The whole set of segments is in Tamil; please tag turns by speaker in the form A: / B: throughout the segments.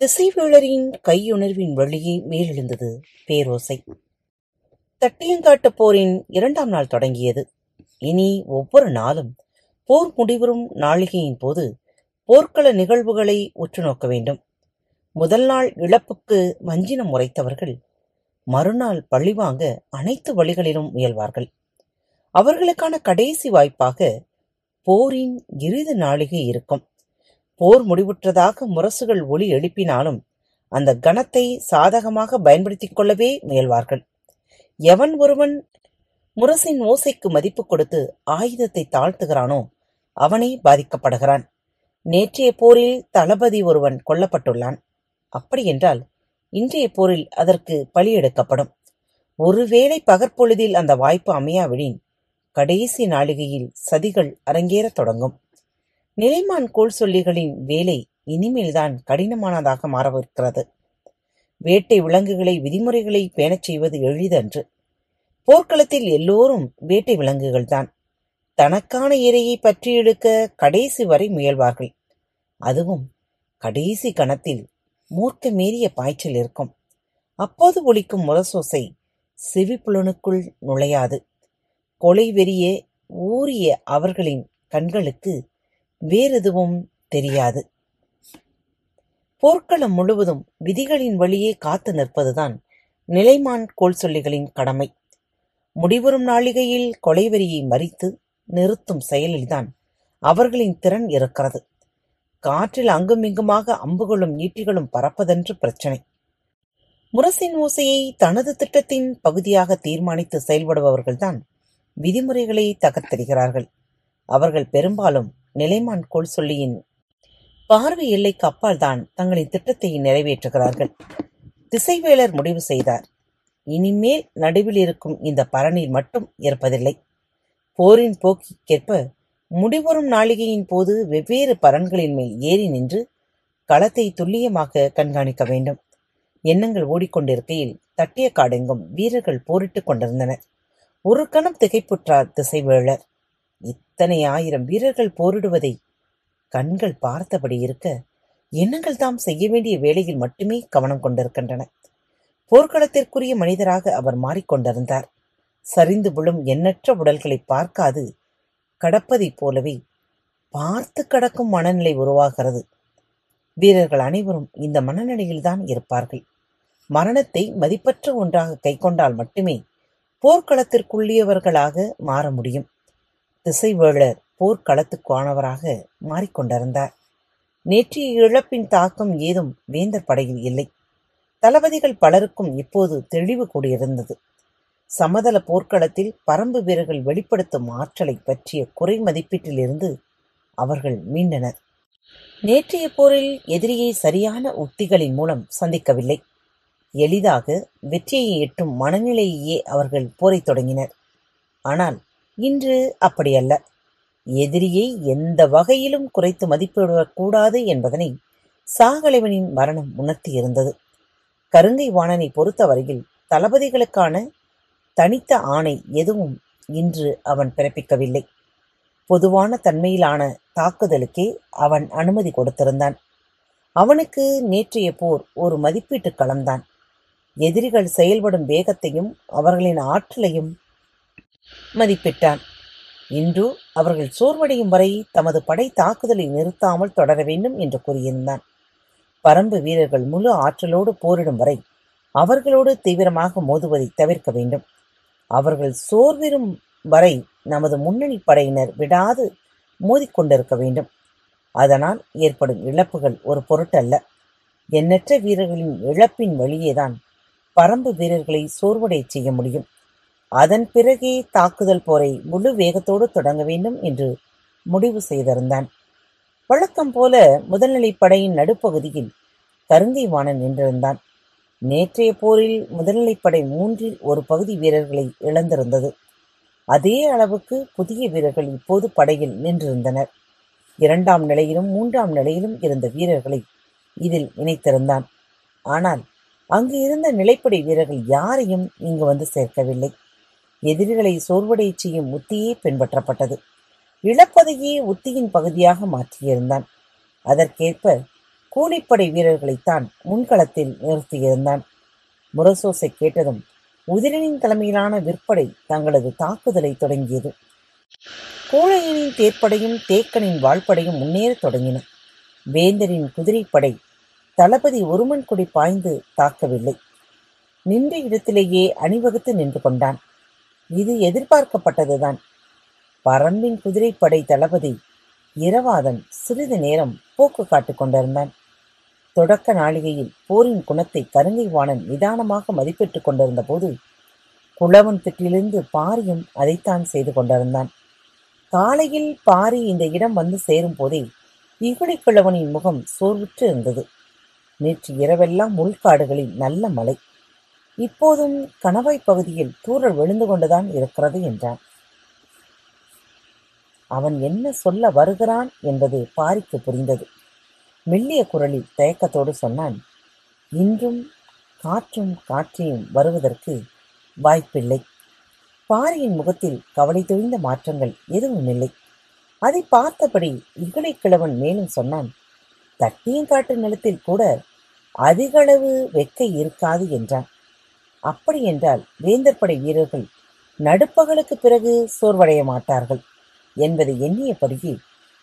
A: திசைவேளரின் கையுணர்வின் வழியே மேலெழுந்தது பேரோசை. தட்டியங்காட்டு போரின் இரண்டாம் நாள் தொடங்கியது. இனி ஒவ்வொரு நாளும் போர் முடிவரும் நாளிகையின் போது போர்க்கள நிகழ்வுகளை உற்று நோக்க வேண்டும். முதல் நாள் இழப்புக்கு வஞ்சினம் உரைத்தவர்கள் மறுநாள் பழிவாங்க அனைத்து வழிகளிலும் முயல்வார்கள். அவர்களுக்கான கடைசி வாய்ப்பாக போரின் இறுதி நாளிகை இருக்கும். போர் முடிவுற்றதாக முரசுகள் ஒளி எழுப்பினாலும் அந்த கணத்தை சாதகமாக பயன்படுத்திக் கொள்ளவே முயல்வார்கள். எவன் ஒருவன் முரசின் ஓசைக்கு மதிப்பு கொடுத்து ஆயுதத்தை தாழ்த்துகிறானோ அவனே பாதிக்கப்படுகிறான். நேற்றைய போரில் தளபதி ஒருவன் கொல்லப்பட்டுள்ளான். அப்படியென்றால் இன்றைய போரில் அதற்கு பலி எடுக்கப்படும். ஒருவேளை பகற்பொழுதில் அந்த வாய்ப்பு அமையாவிடின் கடைசி நாளிகையில் சதிகள் அரங்கேறத் தொடங்கும். நிலைமான் கோள் சொல்லிகளின் வேலை இனிமேல்தான் கடினமானதாக மாறவிருக்கிறது. வேட்டை விலங்குகளை விதிமுறைகளை பேணச் செய்வது எளிதன்று. போர்க்களத்தில் எல்லோரும் வேட்டை விலங்குகள்தான். தனக்கான இரையை பற்றி எடுக்க கடைசி வரை முயல்வார்கள். அதுவும் கடைசி கணத்தில் மூர்க்க மீறிய பாய்ச்சல் இருக்கும். அப்போது ஒலிக்கும் முரசோசை செவிப்புலனுக்குள் நுழையாது. கொலை வெறிய ஊறிய அவர்களின் கண்களுக்கு வேறெதுவும் தெரியாது. போர்க்களம் முழுவதும் விதிகளின் வழியே காத்து நிற்பதுதான் நிலைமான் கோல் சொல்லிகளின் கடமை. முடிவரும் நாளிகையில் கொலைவெறியை மறித்து நிறுத்தும் செயலில்தான் அவர்களின் திறன் இருக்கிறது காற்றில் அங்குமிங்குமாக அம்புகளும் ஈட்டிகளும் பறப்பதென்று பிரச்சனை. முரசின் ஓசையை தனது திட்டத்தின் பகுதியாக தீர்மானித்து செயல்படுபவர்கள்தான் விதிமுறைகளை தகர்த்தெறிகிறார்கள். அவர்கள் பெரும்பாலும் நிலைமான் கோல் சொல்லியின் பார்வை எல்லைக்கு அப்பால் தான் தங்களின் திட்டத்தை நிறைவேற்றுகிறார்கள். திசைவேலர் முடிவு செய்தார். இனிமேல் நடுவில் இருக்கும் இந்த பரணில் மட்டும் இருப்பதில்லை போரின் போக்கிற்கேற்ப முடிவரும் நாளிகையின் போது வெவ்வேறு பரன்களின் மேல் ஏறி நின்று களத்தை துல்லியமாக கண்காணிக்க வேண்டும். எண்ணங்கள் ஓடிக்கொண்டிருக்கையில் தட்டிய காடெங்கும் வீரர்கள் போரிட்டுக் கொண்டிருந்தனர். ஒரு கணம் திகைப்புற்றார் திசைவேளர் இத்தனை ஆயிரம் வீரர்கள் போரிடுவதை கண்கள் பார்த்தபடி இருக்க எண்ணங்கள் தாம் செய்ய வேண்டிய வேளையில் மட்டுமே கவனம் கொண்டிருக்கின்றன. போர்க்களத்திற்குரிய மனிதராக அவர் மாறிக்கொண்டிருந்தார். சரிந்து விழும் எண்ணற்ற உடல்களை பார்க்காது கடப்பதைப் போலவே பார்த்து கடக்கும் மனநிலை உருவாகிறது. வீரர்கள் அனைவரும் இந்த மனநிலையில்தான் இருப்பார்கள். மரணத்தை மதிப்பற்ற ஒன்றாக கைக்கொண்டால் மட்டுமே போர்க்களத்திற்குள்ளியவர்களாக மாற முடியும். திசைவேளர் போர்க்களத்துக்கானவராக மாறிக்கொண்டிருந்தார். நேற்றைய இழப்பின் தாக்கம் ஏதும் வேந்தர் படையில் இல்லை. தளபதிகள் பலருக்கும் இப்போது தெளிவு கூடியிருந்தது. சமதள போர்க்களத்தில் பரம்பு வீரர்கள் வெளிப்படுத்தும் ஆற்றலை பற்றிய குறை மதிப்பீட்டிலிருந்து அவர்கள் மீண்டனர். நேற்றைய போரில் எதிரியை சரியான உத்திகளின் மூலம் சந்திக்கவில்லை. எளிதாக வெற்றியை எட்டும் மனநிலையே அவர்கள் போரைத் தொடங்கினர். ஆனால் இன்று அப்படியல்ல. எதிரியை எந்த வகையிலும் குறைத்து மதிப்பிடக்கூடாது என்பதனை சாகலைவனின் மரணம் உணர்த்தியிருந்தது. கருங்கை வாணனை பொறுத்தவரையில் தளபதிகளுக்கான தனித்த ஆணை எதுவும் இன்று அவன் பிறப்பிக்கவில்லை. பொதுவான தன்மையிலான தாக்குதலுக்கே அவன் அனுமதி கொடுத்திருந்தான். அவனுக்கு நேற்றைய போர் ஒரு மதிப்பீட்டு களம்தான். எதிரிகள் செயல்படும் வேகத்தையும் அவர்களின் ஆற்றலையும் மதிப்பிட்டான். இன்று அவர்கள் சோர்வடையும் வரை தமது படை தாக்குதலை நிறுத்தாமல் தொடர வேண்டும் என்று கூறியிருந்தான். பரம்பு வீரர்கள் முழு ஆற்றலோடு போரிடும் வரை அவர்களோடு தீவிரமாக மோதுவதை தவிர்க்க வேண்டும். அவர்கள் சோர்விரும் வரை நமது முன்னணி படையினர் விடாது மோதிக்கொண்டிருக்க வேண்டும். அதனால் ஏற்படும் இழப்புகள் ஒரு பொருட்டல்ல. எண்ணற்ற வீரர்களின் இழப்பின் வழியேதான் பரம்பு வீரர்களை சோர்வடை செய்ய முடியும். அதன் பிறகே தாக்குதல் போரை முழு வேகத்தோடு தொடங்க வேண்டும் என்று முடிவு செய்திருந்தான். வழக்கம் போல முதல்நிலைப்படையின் நடுப்பகுதியில் கருங்கை நின்றிருந்தான். நேற்றைய போரில் முதல்நிலைப்படை மூன்றில் ஒரு பகுதி வீரர்களை இழந்திருந்தது. அதே அளவுக்கு புதிய வீரர்கள் இப்போது படையில் நின்றிருந்தனர். இரண்டாம் நிலையிலும் மூன்றாம் நிலையிலும் இருந்த வீரர்களை இதில் இணைத்திருந்தான். ஆனால் அங்கு இருந்த நிலைப்படை வீரர்கள் யாரையும் இங்கு வந்து சேர்க்கவில்லை. எதிரிகளை சோர்வடையச் செய்யும் உத்தியே பின்பற்றப்பட்டது. இழப்பதையே உத்தியின் பகுதியாக மாற்றியிருந்தான். அதற்கேற்ப கூலிப்படை வீரர்களைத்தான் முன்களத்தில் நிறுத்தியிருந்தான். முரசோசை கேட்டதும் உதிரனின் தலைமையிலான விற்படை தங்களது தாக்குதலை தொடங்கியது. கூழையனின் தேர்ப்படையும் தேக்கனின் வாழ்படையும் முன்னேறத் தொடங்கின. வேந்தரின் குதிரைப்படை தளபதி ஒருமன் கொடி பாய்ந்து தாக்கவில்லை. நின்ற இடத்திலேயே அணிவகுத்து நின்று கொண்டான். இது எதிர்பார்க்கப்பட்டதுதான். பரம்பின் குதிரைப்படை தளபதி இரவாதன் சிறிது நேரம் போக்கு காட்டிக் கொண்டிருந்தான். தொடக்க நாளிகையில் போரின் குணத்தை கருங்கைவாணன் நிதானமாக மதிப்பிட்டுக் கொண்டிருந்த போது குளவன் திட்டிலிருந்து பாரியும் அதைத்தான் செய்து கொண்டிருந்தான். காலையில் பாரி இந்த இடம் வந்து சேரும் போதே இகுடி முகம் சோர்வுற்று இருந்தது. நேற்று இரவெல்லாம் உள்காடுகளில் நல்ல மழை. இப்போதும் கணவாய் பகுதியில் தூரல் விழுந்து கொண்டுதான் இருக்கிறது என்றான். அவன் என்ன சொல்ல வருகிறான் என்பது பாரிக்கு புரிந்தது. மெல்லிய குரலில் தயக்கத்தோடு சொன்னான் இன்றும் காற்றும் காற்றையும் வருவதற்கு வாய்ப்பில்லை. பாரியின் முகத்தில் கவலை தொய்ந்த மாற்றங்கள் எதுவும் இல்லை. அதை பார்த்தபடி இகழை கிழவன் மேலும் சொன்னான் தட்டியங்காட்டு நிலத்தில் கூட அதிகளவு வெக்கை இருக்காது என்றான். அப்படி என்றால் வேந்தர் படை வீரர்கள் நடுப்பகலுக்கு பிறகு சோர்வடைய மாட்டார்கள் என்பதை எண்ணியபடியே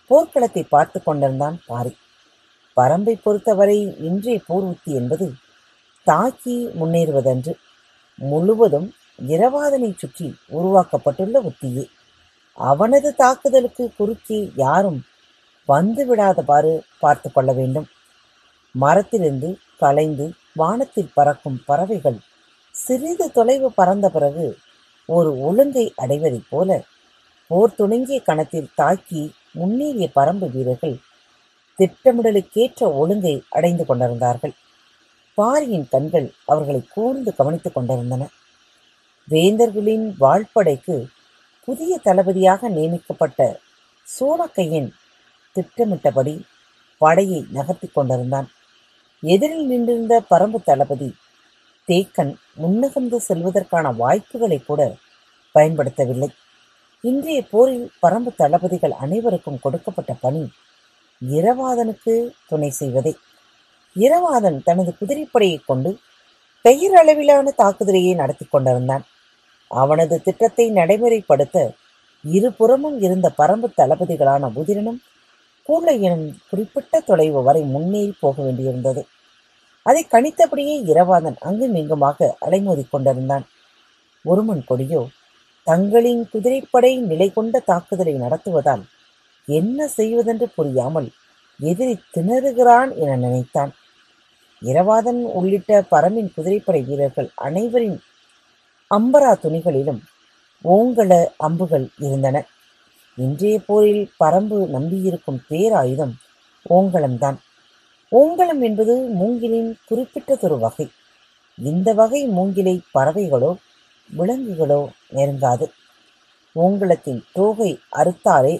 A: போர்க்களத்தை பார்த்து கொண்டிருந்தான் பாரி. பரம்பை பொறுத்தவரை இன்றைய போர் உத்தி என்பது தாக்கி முன்னேறுவதன்று முழுவதும் இரவாதனை சுற்றி உருவாக்கப்பட்டுள்ள உத்தியே. அவனது தாக்குதலுக்கு குறுக்கே யாரும் வந்து விடாதவாறு பார்த்து கொள்ள வேண்டும். மரத்திலிருந்து கலைந்து வானத்தில் பறக்கும் பறவைகள் சிறிது தொலைவு பறந்த பிறகு ஒரு ஒழுங்கை அடைவதைப் போல போர் துணங்கிய கணத்தில் தாக்கி முன்னேறிய பரம்பு வீரர்கள் திட்டமிடலுக்கேற்ற ஒழுங்கை அடைந்து கொண்டிருந்தார்கள். பாரியின் கண்கள் அவர்களை கூர்ந்து கவனித்துக் கொண்டிருந்தன. வேந்தர்களின் வாழ்படைக்கு புதிய தளபதியாக நியமிக்கப்பட்ட சோழக்கையன் திட்டமிட்டபடி படையை நகர்த்தி கொண்டிருந்தான். எதிரில் நின்றிருந்த பரம்பு தளபதி தேக்கன் முன்னகர்ந்து செல்வதற்கான வாய்ப்புகளை கூட பயன்படுத்தவில்லை. இன்றைய போரில் பரம்பு தளபதிகள் அனைவருக்கும் கொடுக்கப்பட்ட பணி இரவாதனுக்கு துணை செய்வதே. இரவாதன் தனது குதிரைப்படையைக் கொண்டு பெயர் அளவிலான தாக்குதலையே நடத்தி கொண்டிருந்தான். அவனது திட்டத்தை நடைமுறைப்படுத்த இருபுறமும் இருந்த பரம்பு தளபதிகளான உதிரனும் கூழையனும் குறிப்பிட்ட தொலைவு வரை முன்னேறி போக வேண்டியிருந்தது. அதை கணித்தபடியே இரவாதன் அங்கும் இங்குமாக அலைமோதிக் கொண்டிருந்தான். ஒருமன் கொடியோ தங்களின் குதிரைப்படை நிலை கொண்ட தாக்குதலை நடத்துவதால் என்ன செய்வதென்று புரியாமல் எதிரி திணறுகிறான் என நினைத்தான். இரவாதன் உள்ளிட்ட பரமின் குதிரைப்படை வீரர்கள் அனைவரின் அம்பரா துணிகளிலும் ஓங்கல அம்புகள் இருந்தன. இன்றைய போரில் பரம்பு நம்பியிருக்கும் பேராயுதம் ஓங்கலம்தான். ஓங்கலம் என்பது மூங்கிலின் குறிப்பிட்டதொரு வகை. இந்த வகை மூங்கிலை பறவைகளோ விலங்குகளோ நெருங்காது ஓங்கலத்தின் தோகை அறுத்தாலே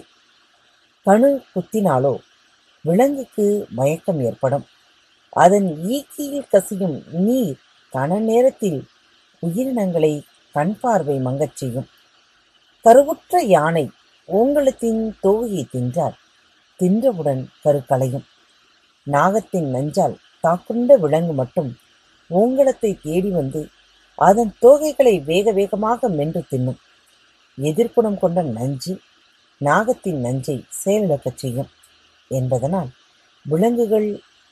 A: கணு குத்தினாலோ விலங்குக்கு மயக்கம் ஏற்படும். அதன் ஈக்கியில் கசியும் நீர் கன நேரத்தில் உயிரினங்களை கண் பார்வை மங்கச் செய்யும். கருவுற்ற யானை ஓங்கலத்தின் தோகையை தின்றால் தின்றவுடன் கருக்களையும் நாகத்தின் நஞ்சால் தாக்குண்ட விலங்கு மட்டும் ஓங்கலத்தை தேடி வந்து அதன் தோகைகளை வேக வேகமாக மென்று தின்னும். எதிர்குணம் கொண்ட நஞ்சு நாகத்தின் நஞ்சை செயலிழக்கச் செய்யும் என்பதனால் விலங்குகள்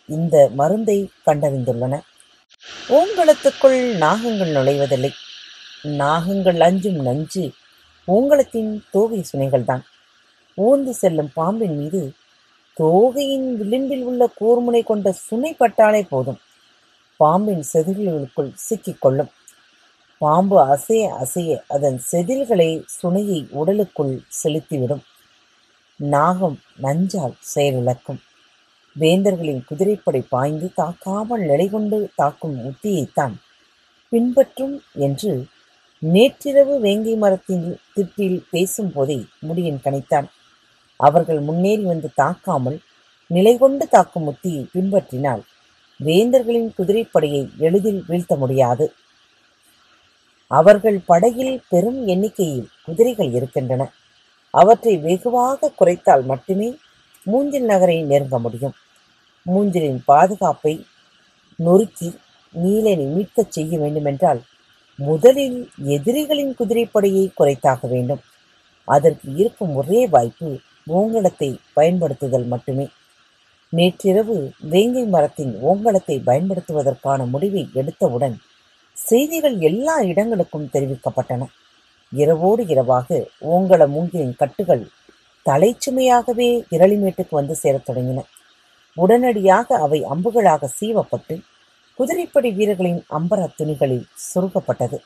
A: இந்த மருந்தை கண்டறிந்துள்ளன. ஓங்கலத்துக்குள் நாகங்கள் நுழைவதில்லை. நாகங்கள் அஞ்சும் நஞ்சு ஓங்கலத்தின் தோகை சுனைகள்தான். ஊர்ந்து செல்லும் பாம்பின் மீது தோகையின் விளிம்பில் உள்ள கூர்முனை கொண்ட சுனை பட்டாலே போதும். பாம்பின் செதில்களுக்குள் சிக்கிக்கொள்ளும் பாம்பு அசைய அசைய அதன் செதில்களை சுனையை உடலுக்குள் செலுத்திவிடும். நாகம் நஞ்சால் செயலிழக்கும். வேந்தர்களின் குதிரைப்படை பாய்ந்து தாக்காமல் நிலை கொண்டு தாக்கும் உத்தியைத்தான் பின்பற்றும் என்று நேற்றிரவு வேங்கை மரத்தின் திட்டில் பேசும் போதே முடியன் கணித்தான். அவர்கள் முன்னேறி வந்து தாக்காமல் நிலை கொண்டு தாக்கும் உத்தியை பின்பற்றினால் வேந்தர்களின் குதிரைப்படையை எளிதில் வீழ்த்த முடியாது. அவர்கள் படையில் பெரும் எண்ணிக்கையில் குதிரைகள் இருக்கின்றன. அவற்றை வெகுவாக குறைத்தால் மட்டுமே மூஞ்சில் நகரை நெருங்க முடியும். மூஞ்சிலின் பாதுகாப்பை நொறுக்கி நீலனை மீட்கச் செய்ய வேண்டுமென்றால் முதலில் எதிரிகளின் குதிரைப்படையை குறைத்தாக வேண்டும். அதற்கு இருக்கும் ஒரே வாய்ப்பு ஓங்கலத்தை பயன்படுத்துதல் மட்டுமே. நேற்றிரவு வேங்கை மரத்தின் ஓங்கலத்தை பயன்படுத்துவதற்கான முடிவை எடுத்தவுடன் செய்திகள் எல்லா இடங்களுக்கும் தெரிவிக்கப்பட்டன. இரவோடு இரவாக ஓங்கல மூங்கிலின் கட்டுகள் தலைச்சுமையாகவே இரளிமேட்டுக்கு வந்து சேரத் தொடங்கின. உடனடியாக அவை அம்புகளாக சீவப்பட்டு குதிரைப்படை வீரர்களின் அம்பர துணிகளில் சுருக்கப்பட்டது.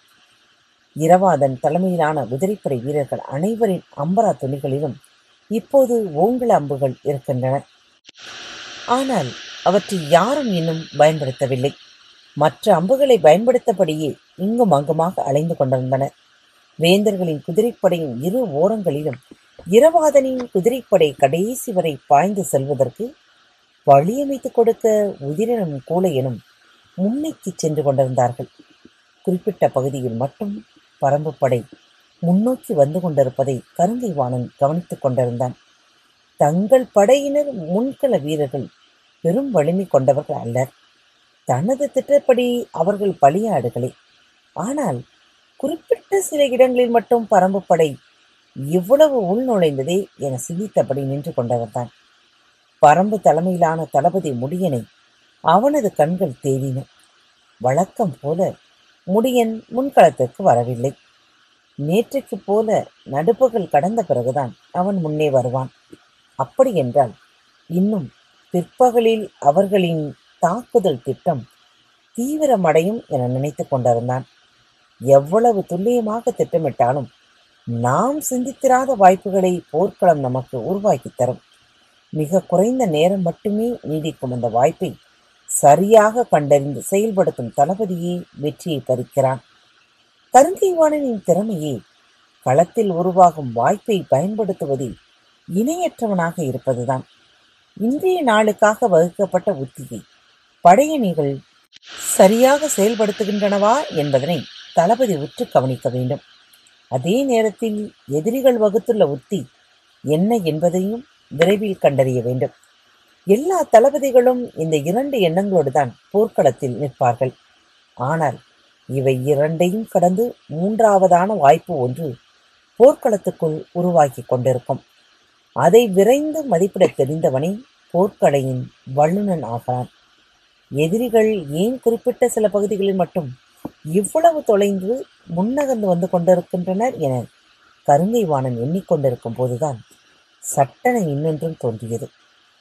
A: இரவாதன் தலைமையிலான குதிரைப்படை வீரர்கள் அனைவரின் அம்பரா துணிகளிலும் இப்போது ஓங்கல அம்புகள் இருக்கின்றன. ஆனால் அவற்றை யாரும் இன்னும் பயன்படுத்தவில்லை. மற்ற அம்புகளை பயன்படுத்தபடியே இங்கும் அங்குமாக அலைந்து கொண்டிருந்தன. வேந்தர்களின் குதிரைப்படையின் இரு ஓரங்களிலும் இரவாதனின் குதிரைப்படை கடைசி வரை பாய்ந்து செல்வதற்கு வழியமைத்துக் கொடுக்க உதிரனும் கூலையனும் முன்னைக்கு சென்று கொண்டிருந்தார்கள். குறிப்பிட்ட பகுதியில் மட்டும் பரம்பு படை முன்னோக்கி வந்து கொண்டிருப்பதை கருங்கை வாணன் கவனித்துக் கொண்டிருந்தான். தங்கள் படையினர் முன்கள வீரர்கள் பெரும் வலிமை கொண்டவர்கள் அல்லர். தனது திட்டப்படி அவர்கள் பலியாடுகளே ஆனால் குறிப்பிட்ட சில இடங்களில் மட்டும் பரம்பு படை இவ்வளவு உள்நுழைந்ததே என சிந்தித்தபடி நின்று கொண்டவர்தான். பரம்பு தலைமையிலான தளபதி முடியனை அவனது கண்கள் தேடின வழக்கம் போல முடியன் முன்களத்திற்கு வரவில்லை. நேற்றைக்கு போல நடுப்பகல் கடந்த பிறகுதான் அவன் முன்னே வருவான். அப்படியென்றால் இன்னும் பிற்பகலில் அவர்களின் தாக்குதல் திட்டம் தீவிரமடையும் என நினைத்து கொண்டிருந்தான். எவ்வளவு துல்லியமாக திட்டமிட்டாலும் நாம் சிந்தித்திராத வாய்ப்புகளை போர்க்களம் நமக்கு உருவாக்கி தரும். மிக குறைந்த நேரம் மட்டுமே நீடிக்கும் அந்த வாய்ப்பை சரியாக கண்டறிந்து செயல்படுத்தும் தளபதியே வெற்றியை பறிக்கிறான் கருங்கைவாணனின் திறமையே களத்தில் உருவாகும் வாய்ப்பை பயன்படுத்துவதில் இணையற்றவனாக இருப்பதுதான். இன்றைய நாளுக்காக வகுக்கப்பட்ட உத்தியை படையணிகள் சரியாக செயல்படுத்துகின்றனவா என்பதனை தளபதி உற்று கவனிக்க வேண்டும். அதே நேரத்தில் எதிரிகள் வகுத்துள்ள உத்தி என்ன என்பதையும் விரைவில் கண்டறிய வேண்டும். எல்லா தளபதிகளும் இந்த இரண்டு எண்ணங்களோடு தான் போர்க்களத்தில் நிற்பார்கள். ஆனால் இவை இரண்டையும் கடந்து மூன்றாவதான வாய்ப்பு ஒன்று போர்க்களத்துக்குள் உருவாக்கி கொண்டிருக்கும். அதை விரைந்து மதிப்பிடத் தெரிந்தவனே போர்க்கலையின் வல்லுநன் ஆகிறான். எதிரிகள் ஏன் குறிப்பிட்ட சில பகுதிகளில் மட்டும் இவ்வளவு தொலைந்து முன்னகர்ந்து வந்து கொண்டிருக்கின்றனர் என கருங்கைவாணன் எண்ணிக்கொண்டிருக்கும் போதுதான் சட்டென இன்னொன்றும் தோன்றியது.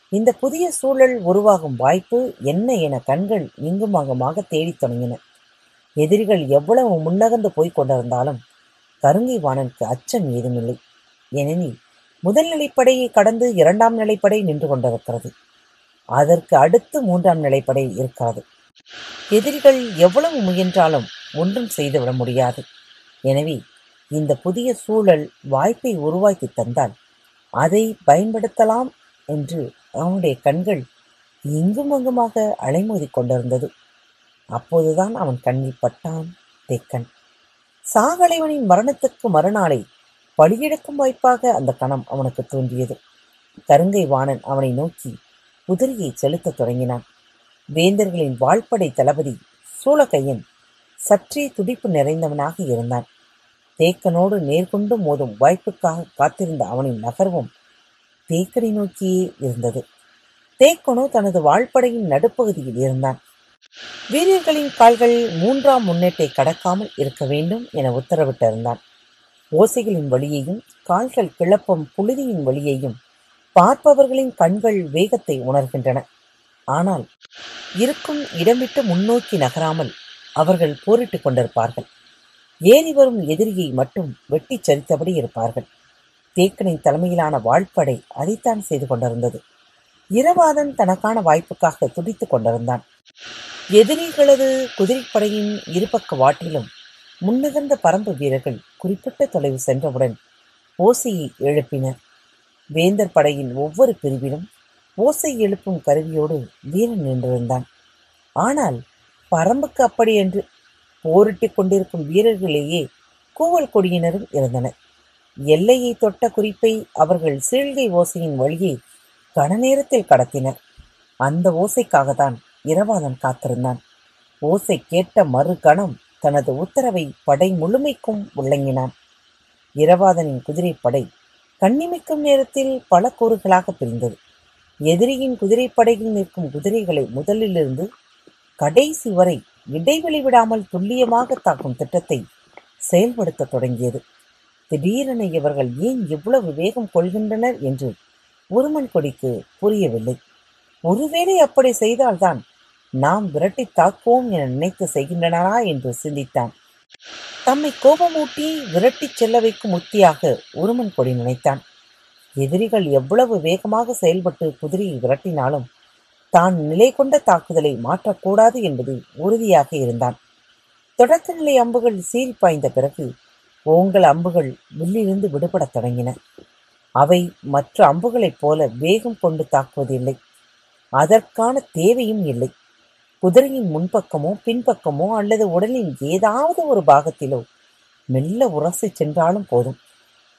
A: இந்த புதிய சூழல் உருவாகும் வாய்ப்பு என்ன என கண்கள் இங்குமாகமாக தேடித் தொடங்கின. எதிரிகள் எவ்வளவு முன்னகர்ந்து போய் கொண்டிருந்தாலும் கருங்கை வாணனுக்கு அச்சம் ஏதுமில்லை. ஏனெனில் முதல் நிலைப்படையை கடந்து இரண்டாம் நிலைப்படை நின்று கொண்டிருக்கிறது. அதற்கு அடுத்து மூன்றாம் நிலைப்படை இருக்காது. எதிரிகள் எவ்வளவு முயன்றாலும் ஒன்றும் செய்துவிட முடியாது. எனவே இந்த புதிய சூழல் வாய்ப்பை உருவாக்கி தந்தால் அதை பயன்படுத்தலாம் என்று அவனுடைய கண்கள் இங்கும் அங்குமாக அலைமோதி கொண்டிருந்தது. அப்போதுதான் அவன் கண்ணில் பட்டான் தேக்கன். சாகலைவனின் மரணத்துக்கு மறுநாளை பலியெடுக்கும் வாய்ப்பாக அந்த கணம் அவனுக்கு தோன்றியது. கருங்கை வாணன் அவனை நோக்கி குதிரையை செலுத்தத் தொடங்கினான். வேந்தர்களின் வாழ்படை தளபதி சூளகையன் சற்றே துடிப்பு நிறைந்தவனாக இருந்தான். தேக்கனோடு நேர்கொண்டு மோதும் வாய்ப்புக்காக காத்திருந்த அவனின் நகர்வும் தேக்கனை நோக்கியே இருந்தது. தேக்கனோ தனது வாழ்படையின் நடுப்பகுதியில் இருந்தான். வீரர்களின் கால்கள் மூன்றாம் முன்னேட்டை கடக்காமல் இருக்க வேண்டும் என உத்தரவிட்டிருந்தான். ஓசைகளின் வழியையும் கால்கள் கிளப்பும் புழுதியின் வழியையும் பார்ப்பவர்களின் கண்கள் வேகத்தை உணர்கின்றன. ஆனால் இருக்கும் இடமிட்டு முன்னோக்கி நகராமல் அவர்கள் போரிட்டுக் கொண்டிருப்பார்கள். ஏறி வரும் எதிரியை மட்டும் வெட்டிச் சரித்தபடி இருப்பார்கள். தேக்கனின் தலைமையிலான வாழ்படை அதைத்தான் செய்து கொண்டிருந்தது. இரவாதன் தனக்கான வாய்ப்புக்காக துடித்துக் கொண்டிருந்தான். எதிரிகளது குதிரைப்படையின் இருபக்க வாட்டிலும் முன்னகர்ந்த பரம்பு வீரர்கள் குறிப்பிட்ட தொலைவு சென்றவுடன் ஓசையை எழுப்பினர். வேந்தர் படையின் ஒவ்வொரு பிரிவிலும் ஓசை எழுப்பும் கருவியோடு வீரன் நின்றிருந்தான். ஆனால் பரம்புக்கு அப்படி என்று போரிட்டுக் கொண்டிருக்கும் வீரர்களேயே கூவல் கொடியினரும் இருந்தனர். எல்லையை தொட்ட குறிப்பை அவர்கள் சீழ்கை ஓசையின் வழியே கன நேரத்தில் கடத்தினர். அந்த ஓசைக்காகத்தான் இரவாதன் காத்திருந்தான். ஓசை கேட்ட மறுகணம் தனது உத்தரவை படை முழுமைக்கும் உள்ளங்கினான் இரவாதனின் குதிரைப்படை கண்ணிமைக்கும் நேரத்தில் பல கூறுகளாக பிரிந்தது. எதிரியின் குதிரைப்படையில் நிற்கும் குதிரைகளை முதலிலிருந்து கடைசி வரை இடைவெளி விடாமல் துல்லியமாக தாக்கும் திட்டத்தை செயல்படுத்த தொடங்கியது. திடீரென இவர்கள் ஏன் இவ்வளவு வேகம் கொள்கின்றனர் என்று உருமன் கொடிக்கு புரியவில்லை. ஒருவேளை அப்படி செய்தால்தான் நாம் விரட்டி தாக்குவோம் என நினைத்து செய்கின்றனரா என்று சிந்தித்தான். தம்மை கோபமூட்டி விரட்டிச் செல்ல வைக்கும் உத்தியாக உருமன் கொடி நினைத்தான். எதிரிகள் எவ்வளவு வேகமாக செயல்பட்டு குதிரையை விரட்டினாலும் தான் நிலை கொண்ட தாக்குதலை மாற்றக்கூடாது என்பது உறுதியாக இருந்தான். தொடக்க நிலை அம்புகள் சீறி பாய்ந்த பிறகு ஓங்கல் அம்புகள் வில்லிருந்து விடுபடத் தொடங்கின. அவை மற்ற அம்புகளைப் போல வேகம் கொண்டு தாக்குவதில்லை. அதற்கான தேவையும் இல்லை. குதிரையின் முன்பக்கமோ பின்பக்கமோ அல்லது உடலின் ஏதாவது ஒரு பாகத்திலோ மெல்ல உரசி சென்றாலும் போதும்.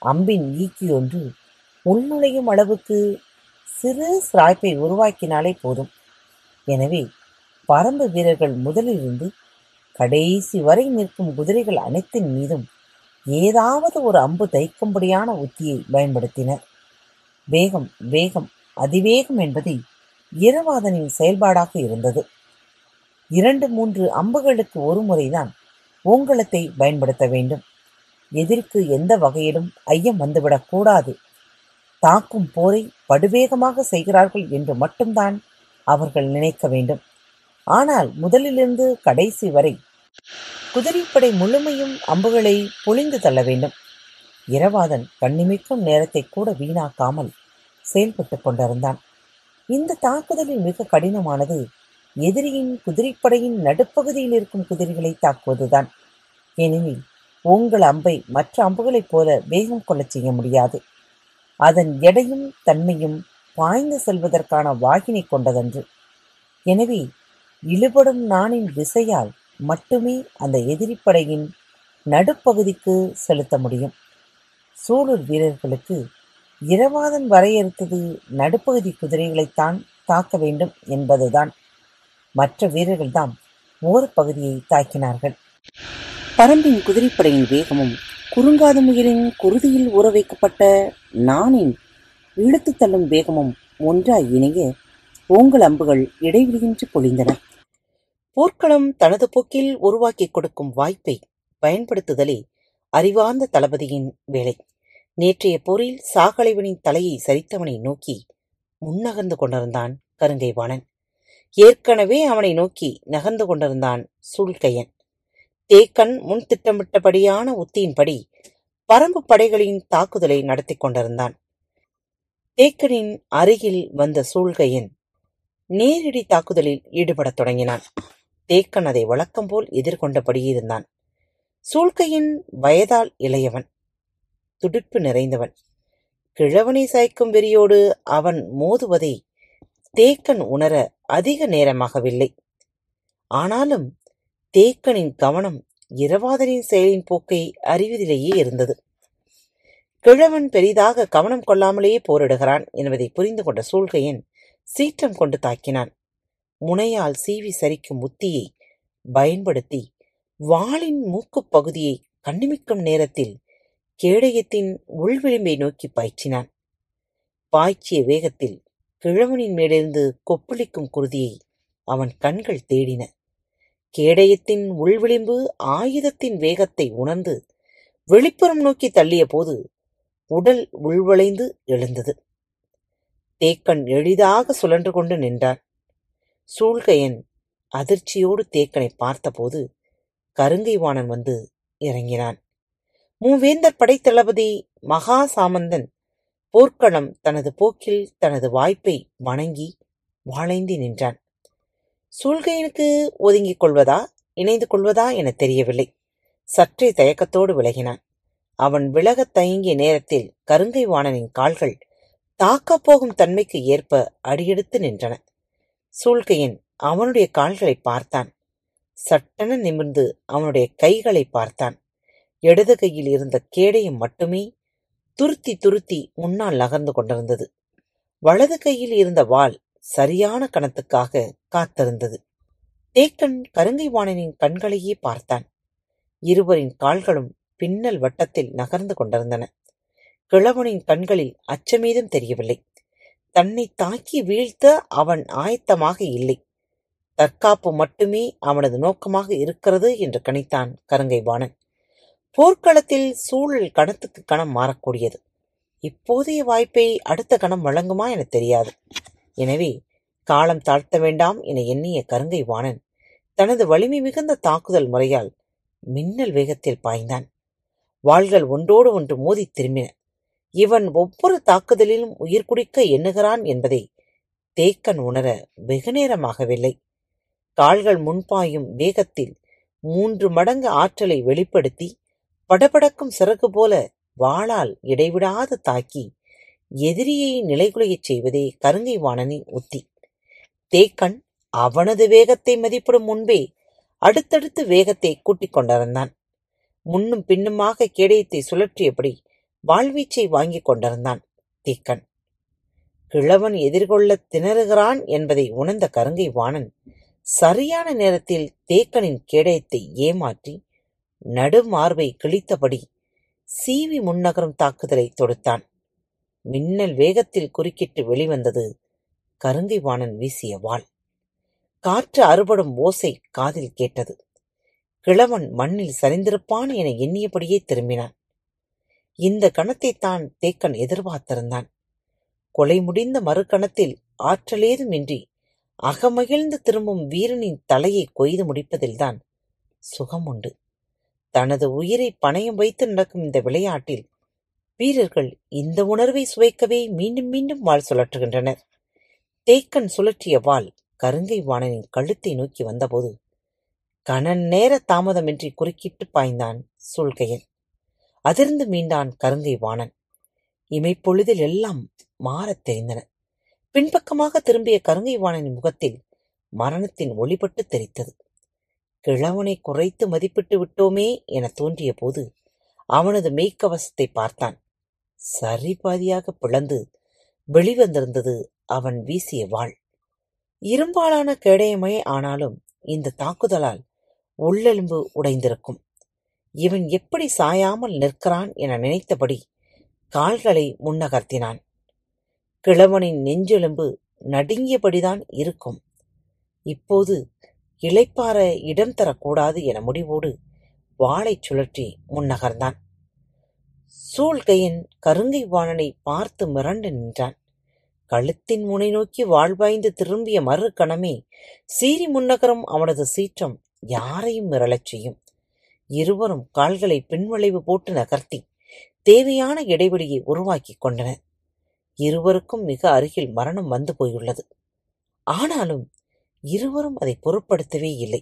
A: அம்பின் ஈக்கி ஒன்று உள்நுழையும் அளவுக்கு சிறு சிராய்ப்பை உருவாக்கினாலே போதும். எனவே பரம்பு வீரர்கள் முதலிலிருந்து கடைசி வரை நிற்கும் குதிரைகள் அனைத்தின் மீதும் ஏதாவது ஒரு அம்பு தைக்கும்படியான உத்தியை பயன்படுத்தினர். வேகம் வேகம் அதிவேகம் என்பது இரவாதனின் செயல்பாடாக இருந்தது. இரண்டு மூன்று அம்புகளுக்கு ஒரு முறைதான் ஓங்கலத்தை பயன்படுத்த வேண்டும். எதிர்க்கு எந்த வகையிலும் ஐயம் வந்துவிடக் கூடாது. தாக்கும் போரை படுவேகமாக செய்கிறார்கள் என்று மட்டும்தான் அவர்கள் நினைக்க வேண்டும். ஆனால் முதலிலிருந்து கடைசி வரை குதிரைப்படை முழுமையும் அம்புகளை பொழிந்து தள்ள வேண்டும். இரவாதன் கண்ணிமைக்கும் நேரத்தை கூட வீணாக்காமல் செயல்பட்டு கொண்டிருந்தான். இந்த தாக்குதலில் மிக கடினமானது எதிரியின் குதிரைப்படையின் நடுப்பகுதியில் இருக்கும் குதிரைகளை தாக்குவதுதான். ஏனெனில் உங்கள் அம்பை மற்ற அம்புகளைப் போல வேகம் கொள்ளச் செய்ய முடியாது. அதன் எடையும் தன்மையும் பாய்ந்து செல்வதற்கான வாகினை கொண்டதன்று. எனவே இழுபடும் நாணின் விசையால் மட்டுமே அந்த எதிரிப்படையின் நடுப்பகுதிக்கு செலுத்த முடியும். சூலூர் வீரர்களுக்கு இரவாதன் வரையறுத்தது நடுப்பகுதி குதிரைகளைத்தான் தாக்க வேண்டும் என்பதுதான். மற்ற வீரர்கள்தாம் ஓர் பகுதியை தாக்கினார்கள்.
B: பரம்பின் குதிரைப்படையின் வேகமும் குறுங்காது முயலின் குருதியில் ஊற வைக்கப்பட்ட நானின் இழுத்து தள்ளும் வேகமும் ஒன்றாய் இணைய ஓங்கல் அம்புகள் இடைவெளியின்றி பொழிந்தன. போர்க்களம் தனது போக்கில் உருவாக்கிக் கொடுக்கும் வாய்ப்பை பயன்படுத்துதலே அறிவார்ந்த தளபதியின் வேலை. நேற்றைய போரில் சாகலைவனின் தலையை சரித்தவனை நோக்கி முன்னகர்ந்து கொண்டிருந்தான் கருங்கைவாணன். ஏற்கனவே அவனை நோக்கி நகர்ந்து கொண்டிருந்தான் சூழ்கையன். தேக்கன் முன் திட்டமிட்டபடியான உத்தியின்படி பரம்பு படைகளின் தாக்குதலை நடத்திக் கொண்டிருந்தான். தேக்கனின் அருகில் வந்த சூழ்கையன் நேரடி தாக்குதலில் ஈடுபடத் தொடங்கினான். தேக்கன் அதை வழக்கம்போல் எதிர்கொண்டபடியே இருந்தான். சூழ்கையின் வயதால் இளையவன் துடிப்பு நிறைந்தவன். கிழவனை சாய்க்கும் வெறியோடு அவன் மோதுவதை தேக்கன் உணர அதிக நேரமாகவில்லை. ஆனாலும் தேக்கனின் கவனம் இரவாதனின் செயலின் போக்கை அறிவதிலேயே இருந்தது. கிழவன் பெரிதாக கவனம் கொள்ளாமலேயே போரிடுகிறான் என்பதை புரிந்து கொண்ட சூழ்கையன் சீற்றம் கொண்டு தாக்கினான். முனையால் சீவி சரிக்கும் உத்தியை பயன்படுத்தி வாளின் மூக்குப் பகுதியை கண்ணிமிக்கும் நேரத்தில் கேடயத்தின் உள்விளிம்பை நோக்கி பாய்ச்சினான் பாய்ச்சிய வேகத்தில் கிழவனின் மேலிருந்து கொப்பளிக்கும் குருதியை அவன் கண்கள் தேடின. கேடயத்தின் உள்விளிம்பு ஆயுதத்தின் வேகத்தை உணர்ந்து வெளிப்புறம் நோக்கி தள்ளிய போது உடல் உள்வளைந்து எழுந்தது. தேக்கன் எளிதாக சுழன்று கொண்டு நின்றான். சூழ்கையன் அதிர்ச்சியோடு தேக்கனை பார்த்தபோது கருங்கைவாணன் வந்து இறங்கினான்.
A: மூவேந்தர் படைத்தளபதி மகா சாமந்தன் போர்க்களம் தனது போக்கில் தனது வாய்ப்பை வணங்கி வாளைந்தி நின்றான். சூழ்கையனுக்கு ஒதுங்கிக் கொள்வதா இணைந்து கொள்வதா என தெரியவில்லை. சற்றே தயக்கத்தோடு விலகினான். அவன் விலகத் தயங்கிய நேரத்தில் கருங்கை வாணனின் கால்கள் தாக்கப் போகும் தன்மைக்கு ஏற்ப அடியெடுத்து நின்றன. சூழ்கையன் அவனுடைய கால்களை பார்த்தான். சட்டென நிமிர்ந்து அவனுடைய கைகளை பார்த்தான். இடது கையில் இருந்த கேடையும் மட்டுமே துருத்தி துருத்தி முன்னால் நகர்ந்து கொண்டிருந்தது. வலது கையில் இருந்த வாள் சரியான கணத்துக்காக காத்திருந்தது. தேக்கன் கருங்கை வாணனின் கண்களையே பார்த்தான். இருவரின் கால்களும் பின்னல் வட்டத்தில் நகர்ந்து கொண்டிருந்தன. கிழவனின் கண்களில் அச்சமேதும் தெரியவில்லை. தன்னை தாக்கி வீழ்த்த அவன் ஆயத்தமாக இல்லை. தற்காப்பு மட்டுமே அவனது நோக்கமாக இருக்கிறது என்று கணித்தான் கருங்கை வாணன் போர்க்களத்தில் சூழல் கணத்துக்கு கணம் மாறக்கூடியது. இப்போதைய வாய்ப்பை அடுத்த கணம் வழங்குமா என தெரியாது. எனவே காலம் தாழ்த்த வேண்டாம் என எண்ணிய கருங்கை வாணன் தனது வலிமை மிகுந்த தாக்குதல் முறையால் மின்னல் வேகத்தில் பாய்ந்தான். வாள்கள் ஒன்றோடு ஒன்று மோதித் திரும்பின. இவன் ஒவ்வொரு தாக்குதலிலும் உயிர் குடிக்க எண்ணுகிறான் என்பதை தேக்கன் உணர வெகு நேரமாகவில்லை. கால்கள் முன்பாயும் வேகத்தில் மூன்று மடங்கு ஆற்றலை வெளிப்படுத்தி படபடக்கும் சிறகு போல வாளால் இடைவிடாது தாக்கி எதிரியை நிலைகுலையச் செய்வதே கருங்கை வாணனின் உத்தி. தேக்கன் அவனது வேகத்தை மதிப்பிடும் முன்பே அடுத்தடுத்து வேகத்தை கூட்டிக் கொண்டிருந்தான். முன்னும் பின்னுமாக கேடயத்தை சுழற்றியபடி வாழ்வீச்சை வாங்கிக் கொண்டிருந்தான் தீக்கன். கிழவன் எதிர்கொள்ளத் திணறுகிறான் என்பதை உணர்ந்த கருங்கை வாணன் சரியான நேரத்தில் தேக்கனின் கேடயத்தை ஏமாற்றி நடுமார்பை கிழித்தபடி சீவி முன்னகரும் தாக்குதலை தொடுத்தான். மின்னல் வேகத்தில் குறுக்கிட்டு வெளிவந்தது கருங்கைவாணன் வீசிய வாள். காற்று அறுபடும் ஓசை காதில் கேட்டது. கிழவன் மண்ணில் சரிந்திருப்பான் என எண்ணியபடியே திரும்பினான். இந்த கணத்தைத்தான் தேக்கன் எதிர்பார்த்திருந்தான். கொலை முடிந்த மறுகணத்தில் ஆற்றலேதுமின்றி அகமகிழ்ந்து திரும்பும் வீரனின் தலையை கொய்து முடிப்பதில்தான் சுகம் உண்டு தனது உயிரை பணயம் வைத்து நடக்கும் இந்த விளையாட்டில் வீரர்கள் இந்த உணர்வை சுவைக்கவே மீண்டும் மீண்டும் வாள் சுழற்றுகின்றனர். தேக்கன் சுழற்றிய வாள் கருங்கை வாணனின் கழுத்தை நோக்கி வந்தபோது கணன் நேர தாமதமின்றி குறுக்கிட்டு பாய்ந்தான் சூழ்கையன். அதிர்ந்து மீண்டான் கருங்கை வாணன். இமைப்பொழுதில் எல்லாம் மாறத் தெரிந்தன. பின்பக்கமாக திரும்பிய கருங்கை வாணனின் முகத்தில் மரணத்தின் ஒளிபட்டு தெரித்தது கிழவனை குறைத்து மதிப்பிட்டு விட்டோமே என தோன்றிய போது அவனது மெய்க்கவசத்தை பார்த்தான். சரி பாதியாகப் பிளந்து வெளிவந்திருந்தது அவன் வீசிய வாள். இரும்பாலான கேடயமே ஆனாலும் இந்த தாக்குதலால் உள்ளெலும்பு உடைந்திருக்கும். இவன் எப்படி சாயாமல் நிற்கிறான் என நினைத்தபடி கால்களை முன்னகர்த்தினான். கிழவனின் நெஞ்செலும்பு நடுங்கியபடிதான் இருக்கும். இப்போது இளைப்பாற இடம் தரக்கூடாது என முடிவோடு வாளைச் சுழற்றி முன்னகர்ந்தான். சூழ்கையின் கருங்கை வாணனை பார்த்து மிரண்டு நின்றான். கழுத்தின் முனை நோக்கி வாழ்வாய்ந்து திரும்பிய மறு கணமே சீறி முன்னகரும் அவனது சீற்றம் யாரையும் மிரளச் செய்யும். இருவரும் கால்களை பின்வளைவு போட்டு நகர்த்தி தேவையான இடைவெளியை உருவாக்கி கொண்டனர். இருவருக்கும் மிக அருகில் மரணம் வந்து போயுள்ளது. ஆனாலும் இருவரும் அதை பொருட்படுத்தவே இல்லை.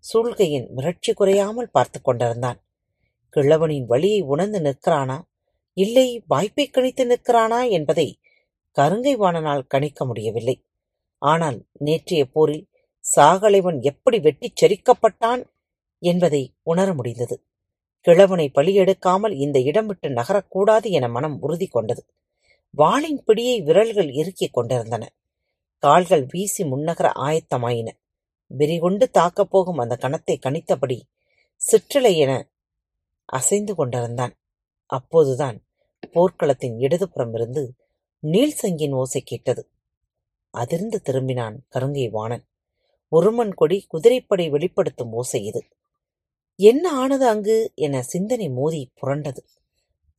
A: சூழ்கையின் மிரட்சி குறையாமல் பார்த்து கொண்டிருந்தான். கிழவனின் வழியை உணர்ந்து நிற்கிறானா? இல்லை வாய்ப்பை கணித்து நிற்கிறானா என்பதை கருங்கை வாணனால் கணிக்க முடியவில்லை. ஆனால் நேற்றைய போரில் சாகலைவன் எப்படி வெட்டிச் செரிக்கப்பட்டான் என்பதை உணர முடிந்தது. கிழவனை பலியெடுக்காமல் இந்த இடம் விட்டு நகரக்கூடாது என மனம் உறுதி கொண்டது. வாளின் பிடியை விரல்கள் இறுக்கிக் கொண்டிருந்தன. கால்கள் வீசி முன்னகர ஆயத்தமாயின. வெறிகொண்டு தாக்கப் போகும் அந்த கணத்தை கணித்தபடி சிற்றலை என அசைந்து கொண்டிருந்தான். அப்போதுதான் போர்க்களத்தின் இடதுபுறம் இருந்து நீள்சங்கின் ஓசை கேட்டது. அதிர்ந்து திரும்பினான் கருங்கை வாணன். ஒருமன் கொடி குதிரைப்படை வெளிப்படுத்தும் ஓசை இது. என்ன ஆனது அங்கு? என சிந்தனை மோதி புரண்டது.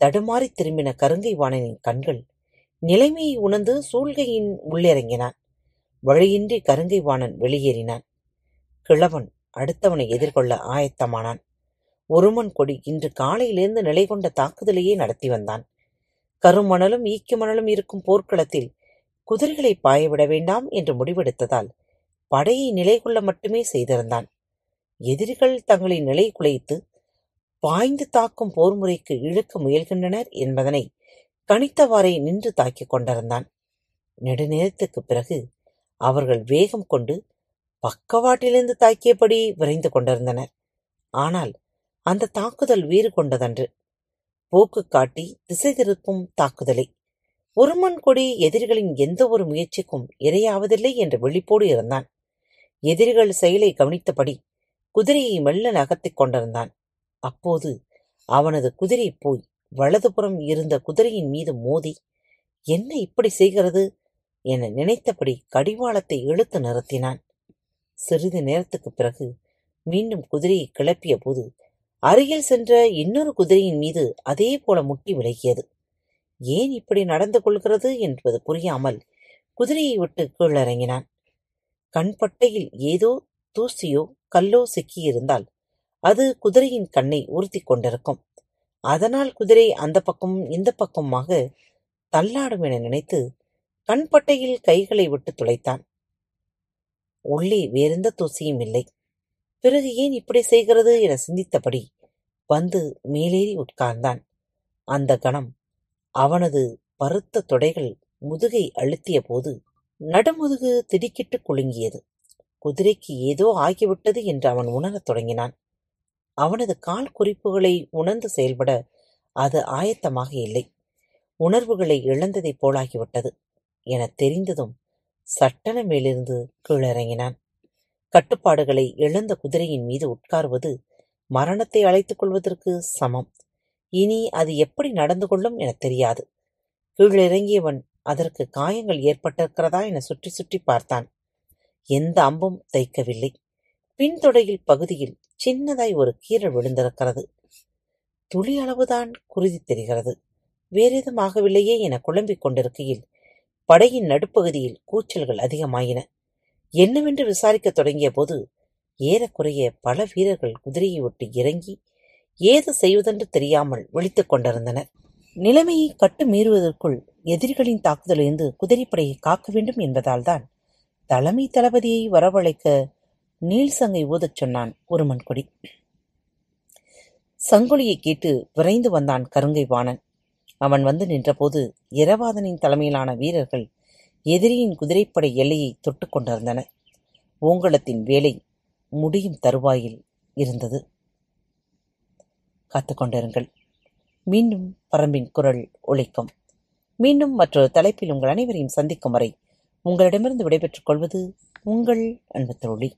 A: தடுமாறித் திரும்பின கருங்கை வாணனின் கண்கள் நிலைமையை உணர்ந்து சூழ்கையின் உள்ளிறங்கினான் வழியின்றி கருங்கை வாணன் வெளியேறினான். கிழவன் அடுத்தவனை எதிர்கொள்ள ஆயத்தமானான். ஒருமன் கொடி இன்று காலையிலிருந்து நிலை கொண்ட தாக்குதலையே நடத்தி வந்தான். கருமணலும் ஈக்கு மணலும் இருக்கும் போர்க்களத்தில் குதிரைகளை பாயவிட வேண்டாம் என்று முடிவெடுத்ததால் படையை நிலை கொள்ள மட்டுமே செய்திருந்தான். எதிரிகள் தங்களை நிலை குலைத்து பாய்ந்து தாக்கும் போர் முறைக்கு இழுக்க முயல்கின்றனர் என்பதனை கணித்தவாறே நின்று தாக்கிக் கொண்டிருந்தான். நெடுநேரத்துக்குப் பிறகு அவர்கள் வேகம் கொண்டு பக்கவாட்டிலிருந்து தாக்கியபடி விரைந்து கொண்டிருந்தனர். ஆனால் அந்த தாக்குதல் வீறு கொண்டதன்று. போக்கு காட்டி திசை திருப்பும் தாக்குதலை. ஒருமன் கொடி எதிரிகளின் எந்த ஒரு முயற்சிக்கும் இரையாவதில்லை என்ற விழிப்போடு இருந்தான். எதிரிகள் செயலை கவனித்தபடி குதிரையை மெல்ல நகர்த்திக் கொண்டிருந்தான். அப்போது அவனது குதிரை போய் வலதுபுறம் இருந்த குதிரையின் மீது மோதி என்ன இப்படி செய்கிறது? என நினைத்தபடி கடிவாளத்தை இழுத்து நிறுத்தினான். சிறிது நேரத்துக்குப் பிறகு மீண்டும் குதிரையை கிளப்பிய போது அருகில் சென்ற இன்னொரு குதிரையின் மீது அதே போல முட்டி விலகியது. ஏன் இப்படி நடந்து கொள்கிறது என்பது புரியாமல் குதிரையை விட்டு கீழிறங்கினான். கண்பட்டையில் ஏதோ தூசியோ கல்லோ சிக்கியிருந்தால் அது குதிரையின் கண்ணை உறுத்தி கொண்டிருக்கும். அதனால் குதிரை அந்த பக்கமும் இந்த பக்கமாக தள்ளாடும் என நினைத்து கண்பட்டையில் கைகளை விட்டு துளைத்தான் உள்ளே வேறெந்த தூசியும் இல்லை. பிறகு ஏன் இப்படி செய்கிறது என சிந்தித்தபடி வந்து மேலேறி உட்கார்ந்தான். அந்த கணம் அவனது பருத்த தொடைகள் முதுகை அழுத்திய போது நடுமுதுகு திடுக்கிட்டு குலுங்கியது. குதிரைக்கு ஏதோ ஆகிவிட்டது என்று அவன் உணரத் தொடங்கினான். அவனது கால் குறிப்புகளை உணர்ந்து செயல்பட அது ஆயத்தமாக இல்லை. உணர்வுகளை இழந்ததைப் போலாகிவிட்டது. எனத் தெரிந்ததும் சட்டென மேலிருந்து கீழிறங்கினான். கட்டுப்பாடுகளை இழந்த குதிரையின் மீது உட்காருவது மரணத்தை அழைத்துக் கொள்வதற்கு சமம். இனி அது எப்படி நடந்து கொள்ளும் எனத் தெரியாது. கீழிறங்கியவன் அதற்கு காயங்கள் ஏற்பட்டிருக்கிறதா என சுற்றி சுற்றி பார்த்தான். எந்த அம்பும் தைக்கவில்லை. பின்தொடையில் பகுதியில் சின்னதாய் ஒரு கீறல் விழுந்திருக்கிறது. துளி அளவுதான் குருதி தெரிகிறது. வேறேதும் ஆகவில்லையே என குழம்பிக் கொண்டிருக்கையில் படையின் நடுப்பகுதியில் கூச்சல்கள் அதிகமாயின. என்னவென்று விசாரிக்கத் தொடங்கிய போது ஏறக்குறைய பல வீரர்கள் குதிரையை விட்டு இறங்கி ஏது செய்வதென்று தெரியாமல் விழித்துக் கொண்டிருந்தனர். நிலைமையை கட்டுமீறுவதற்குள் எதிரிகளின் தாக்குதலிருந்து குதிரைப்படையை காக்க வேண்டும் என்பதால்தான் தலைமை தளபதியை வரவழைக்க நீல்சங்கை ஊதச் சொன்னான் ஒருமன்கொடி சங்கொலியை கேட்டு விரைந்து வந்தான் கருங்கை வாணன் அவன் வந்து நின்றபோது இரவாதனின் தலைமையிலான வீரர்கள் எதிரியின் குதிரைப்படை எல்லையை தொட்டு கொண்டிருந்தனர் ஓங்கலத்தின் வேலை முடியும் தருவாயில் இருந்தது. காத்துக்கொண்டிருங்கள் மீண்டும் பரம்பின் குரல் ஒழிக்கும் மீண்டும் மற்றொரு தலைப்பில் உங்கள் அனைவரையும் சந்திக்கும் வரை உங்களிடமிருந்து விடைபெற்றுக் கொள்வது உங்கள் அன்பு தோழி.